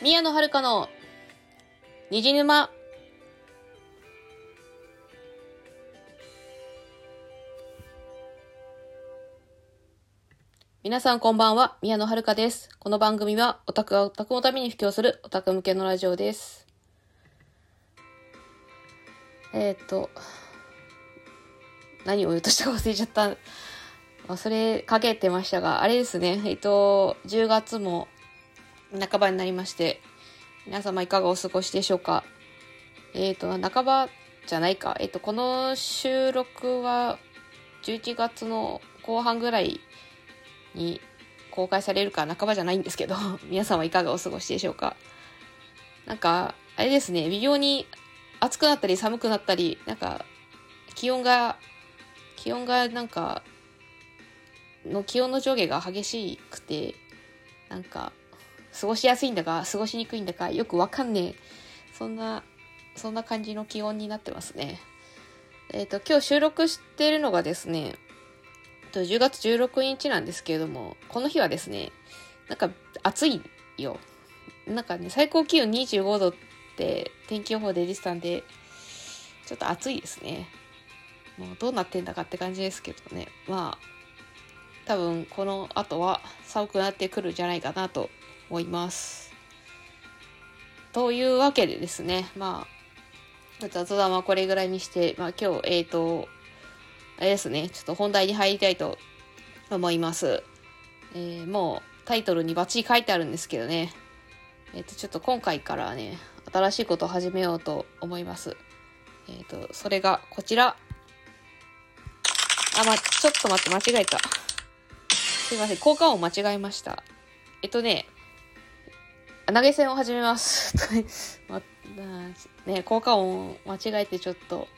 宮野遥の虹沼。皆さんこんばんは、宮野遥です。この番組はオタクがオタクのために布教するオタク向けのラジオです。えっ、ー、と、何を言うとしたか忘れちゃった。忘れかけてましたが、あれですね、えっ、と、10月も半ばになりまして、皆様いかがお過ごしでしょうか？えっ、と、半ばじゃないか。えっ、と、この収録は11月の後半ぐらいに公開されるか半ばじゃないんですけど、皆様いかがお過ごしでしょうか？なんか、あれですね、微妙に暑くなったり寒くなったり、なんか、気温が、気温がなんか、の気温の上下が激しくて、なんか、過ごしやすいんだか、過ごしにくいんだか、よくわかんねえ。そんな、そんな感じの気温になってますね。えっ、ー、と、今日収録してるのがですね、10月16日なんですけれども、この日はですね、なんか暑いよ。なんかね、最高気温25度って天気予報で出てたんで、ちょっと暑いですね。もうどうなってんだかって感じですけどね。まあ、多分この後は寒くなってくるんじゃないかなと思います。というわけでですね、まあ、雑談はこれぐらいにして、まあ今日、えっ、ー、と、あれですね、ちょっと本題に入りたいと思います。えー、もうタイトルにバッチリ書いてあるんですけどね、えっ、ー、と、ちょっと今回からね、新しいことを始めようと思います。えっ、と、それがこちら。あ、ま、ちょっと待って、間違えた。すいません、効果音間違えました。えっとね、投げ銭を始めます。ま、ね、効果音間違えてちょっと、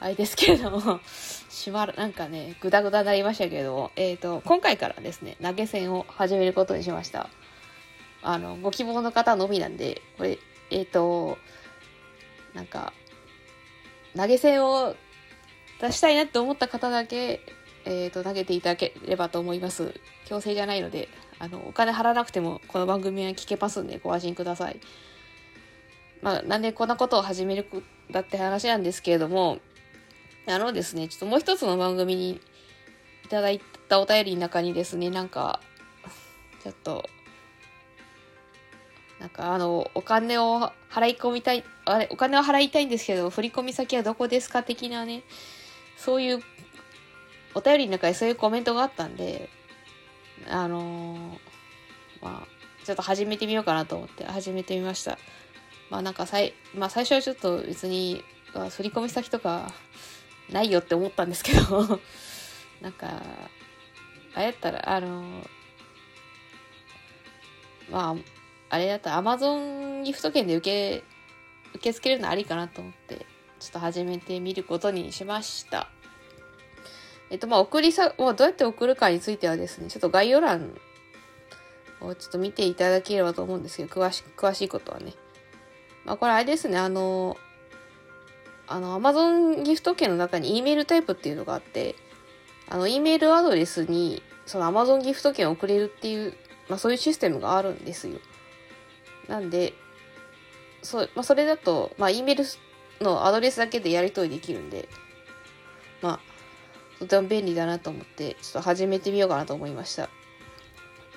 あれですけれども、しまる、なんかね、ぐだぐだになりましたけれども、えっ、ー、と、今回からですね、投げ銭を始めることにしました。あの、ご希望の方のみなんで、これ、えっ、ー、と、なんか、投げ銭を出したいなって思った方だけ、えっ、ー、と、投げていただければと思います。強制じゃないので、あの、お金払わなくても、この番組は聞けますんで、ご安心ください。まあ、なんでこんなことを始めるだって話なんですけれども、あのですね、ちょっともう一つの番組にいただいたお便りの中にですね、なんか、ちょっと、なんかあの、お金を払い込みたい、あれ、お金を払いたいんですけど、振込先はどこですか的なね、そういう、お便りの中にそういうコメントがあったんで、あのー、まあ、ちょっと始めてみようかなと思って始めてみました。まあなんかさい、まあ最初はちょっと別に、振り込み先とか、ないよって思ったんですけど なんか、あれやったら、あの、まあ、あれだったら Amazon ギフト券で受け、受け付けるのありかなと思って、ちょっと始めてみることにしました。えっと、まあ、送りさ、まあ、どうやって送るかについてはですね、ちょっと概要欄をちょっと見ていただければと思うんですけど、詳しく、詳しいことはね。まあ、これあれですね、あの、あの、Amazon ギフト券の中に E メールタイプっていうのがあって、あの、E メールアドレスに、その Amazon ギフト券を送れるっていう、まあそういうシステムがあるんですよ。なんで、そう、まあそれだと、まあ E メールのアドレスだけでやり取りできるんで、まあ、とても便利だなと思って、ちょっと始めてみようかなと思いました。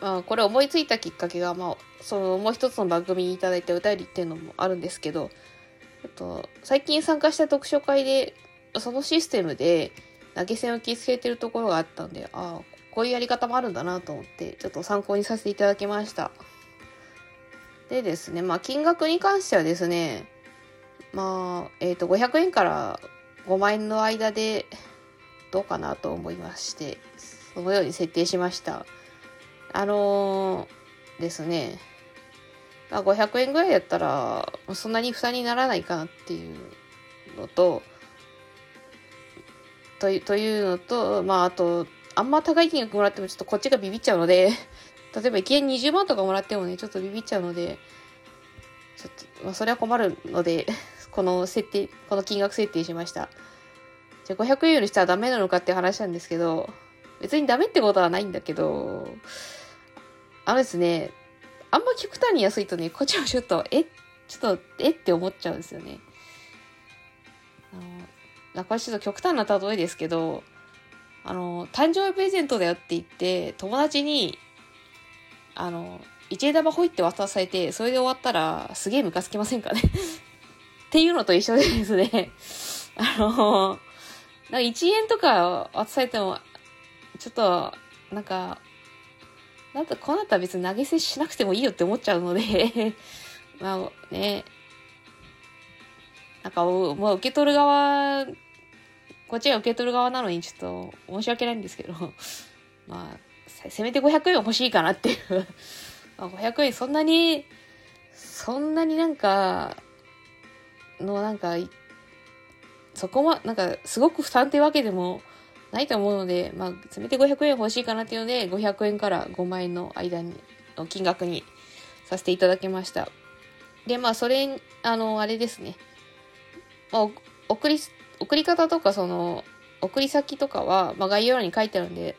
まあ、これ思いついたきっかけが、まあ、そのもう一つの番組にいただいたお便りっていうのもあるんですけど、あと、最近参加した読書会で、そのシステムで投げ銭を受け付けてるところがあったんで、ああ、こういうやり方もあるんだなと思って、ちょっと参考にさせていただきました。でですね、まあ、金額に関してはですね、まあ、えっ、ー、と、500円から5万円の間でどうかなと思いまして、そのように設定しました。あのー、ですね、まあ、500円ぐらいだったら、そんなに負担にならないかなっていうのと、というのと、まあ、あと、あんま高い金額もらってもちょっとこっちがビビっちゃうので、例えばいきなり20万とかもらってもね、ちょっとビビっちゃうので、ちょっと、まあ、それは困るので、この設定、この金額設定しました。じゃあ500円よりしたらダメなのかっていう話なんですけど、別にダメってことはないんだけど、あのですね、あんま極端に安いとね、こっちもちょっと、え、ちょっと、えって思っちゃうんですよね。あの、これちょっと極端な例えですけど、あの、誕生日プレゼントだよって言って、友達に、あの、一円玉ほいって渡されて、それで終わったら、すげえムカつきませんかね っていうのと一緒でですね、あの、なんか1円とか渡されても、ちょっと、なんか、なんかこうなったら別に投げ銭しなくてもいいよって思っちゃうので まあね、なんかもう受け取る側、こっちが受け取る側なのにちょっと申し訳ないんですけど、まあ、せめて500円は欲しいかなっていう。まあ、500円そんなに、そんなになんか、のなんか、そこま、なんか、すごく負担ってわけでもないと思うので、まあ、せめて500円欲しいかなっていうので、500円から5万円の間に、の金額にさせていただきました。で、まあ、それ、あの、あれですね。まあ、送り、送り方とか、その、送り先とかは、まあ、概要欄に書いてあるんで、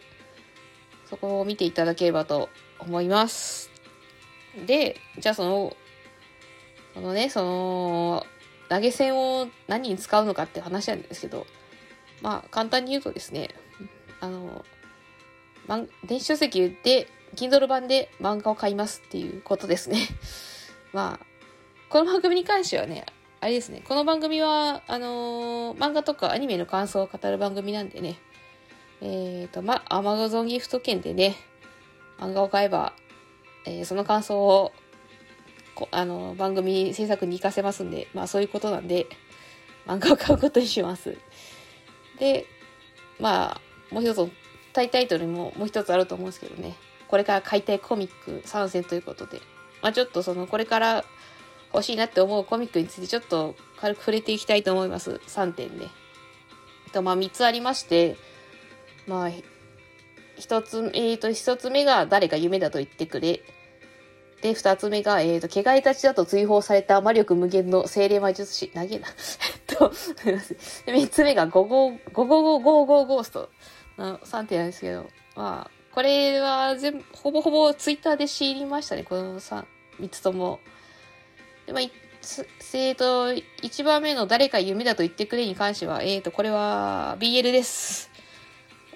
そこを見ていただければと思います。で、じゃあその、そのね、その、投げ銭を何に使うのかって話なんですけど、まあ、簡単に言うとですね、あの、電子書籍で、Kindle 版で漫画を買いますっていうことですね。まあ、この番組に関してはね、あれですね、この番組は、あのー、漫画とかアニメの感想を語る番組なんでね、えっ、ー、と、ま、アマゾンギフト券でね、漫画を買えば、えー、その感想をこあの、番組制作に活かせますんで、まあそういうことなんで、漫画を買うことにします。で、まあ、もう一つ、タイタイトルももう一つあると思うんですけどね。これから買いたいコミック参戦ということで、まあちょっとその、これから欲しいなって思うコミックについてちょっと軽く触れていきたいと思います。3点で。と、まあ3つありまして、まあ、一つ、えっ、ー、と、一つ目が誰か夢だと言ってくれ。で、二つ目が、えっ、ー、と、毛いたちだと追放された魔力無限の精霊魔術師。投げな。え っと、すみません。三つ目が、ゴゴ、ゴゴゴゴゴゴーストの3点なんですけど、まあ、これは全部、ほぼほぼツイッターで知りましたね、この3、三つとも。で、まあ、えっ、と、一番目の誰か夢だと言ってくれに関しては、えっ、ー、と、これは BL です。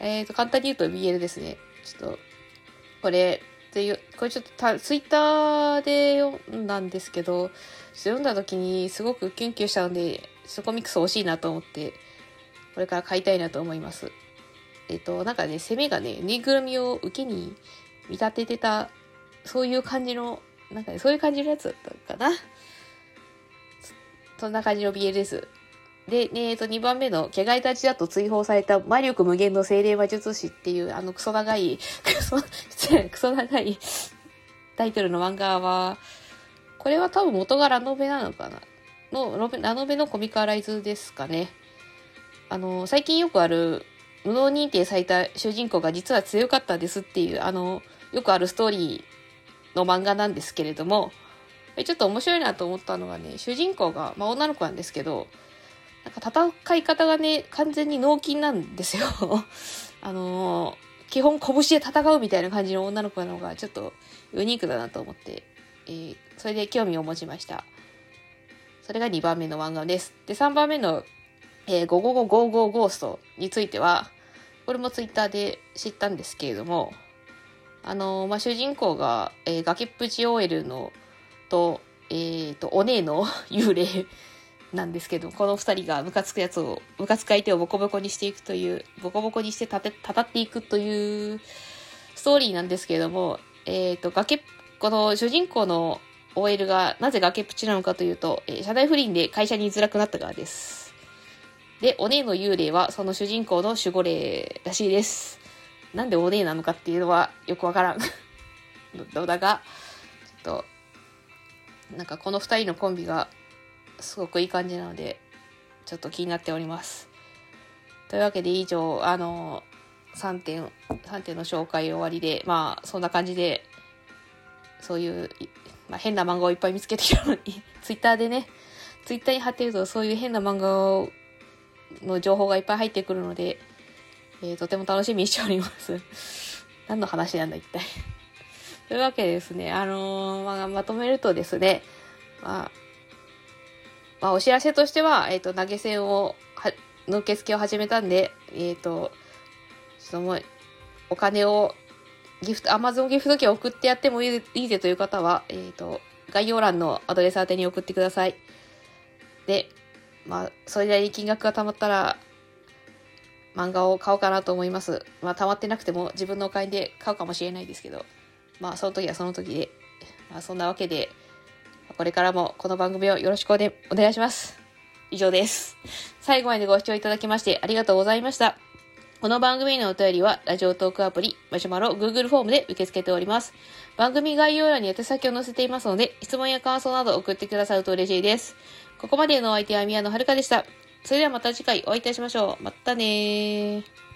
えっ、ー、と、簡単に言うと BL ですね。ちょっと、これ、っていう、これちょっとたツイッターで読んだんですけど、読んだ時にすごくキュンキュンしたので、そコミックス欲しいなと思って、これから買いたいなと思います。えっと、なんかね、攻めがね、ぬいぐるみを受けに見立ててた、そういう感じの、なんかね、そういう感じのやつだったかな？そんな感じの BL です。で、えっ、ー、と、2番目の、毛がいたちだと追放された魔力無限の精霊魔術師っていう、あの、クソ長い、クソ、クソ長いタイトルの漫画は、これは多分元がラノベなのかな？の、ラノベのコミカライズですかね。あの、最近よくある、無能認定された主人公が実は強かったですっていう、あの、よくあるストーリーの漫画なんですけれども、ちょっと面白いなと思ったのがね、主人公が、まあ女の子なんですけど、なんか戦い方がね、完全に脳筋なんですよ。あのー、基本拳で戦うみたいな感じの女の子なのがちょっとユニークだなと思って、えー、それで興味を持ちました。それが2番目の漫画です。で、3番目の、えー、ゴゴゴゴーゴーゴーストについては、これもツイッターで知ったんですけれども、あのー、まあ、主人公が、えー、崖っぷち OL の、と、えっ、ー、と、お姉の幽霊なんですけど、この二人がムカつくやつを、ムカつく相手をボコボコにしていくという、ボコボコにしてたて、たたっていくというストーリーなんですけれども、えっ、ー、と、崖、この主人公の OL がなぜ崖っぷちなのかというと、えー、社内不倫で会社に居づらくなったからです。で、お姉の幽霊はその主人公の守護霊らしいです。なんでお姉なのかっていうのはよくわからん。どうだが、ちょっと、なんかこの二人のコンビがすごくいい感じなので、ちょっと気になっております。というわけで以上、あの、3点、3点の紹介終わりで、まあ、そんな感じで、そういう、まあ、変な漫画をいっぱい見つけてきたのに、ツイッターでね、ツイッターに貼ってるとそういう変な漫画の情報がいっぱい入ってくるので、えー、とても楽しみにしております。何の話なんだ、一体。というわけでですね、あのーまあ、まとめるとですね、まあ、まあ、お知らせとしては、えっ、と、投げ銭を、は、の受付を始めたんで、えっ、と、ちょっともう、お金を、ギフト、アマゾンギフト券を送ってやってもいいいいぜという方は、えっ、と、概要欄のアドレス宛てに送ってください。で、まあ、それなりに金額が貯まったら、漫画を買おうかなと思います。まあ、溜まってなくても自分のお金で買うかもしれないですけど、まあ、その時はその時で、まあ、そんなわけで、これからもこの番組をよろしくお,、ね、お願いします。以上です。最後までご視聴いただきましてありがとうございました。この番組のお便りは、ラジオトークアプリ、マシュマロ、Google フォームで受け付けております。番組概要欄に宛先を載せていますので、質問や感想など送ってくださると嬉しいです。ここまでのお相手は宮野遥でした。それではまた次回お会いいたしましょう。またねー。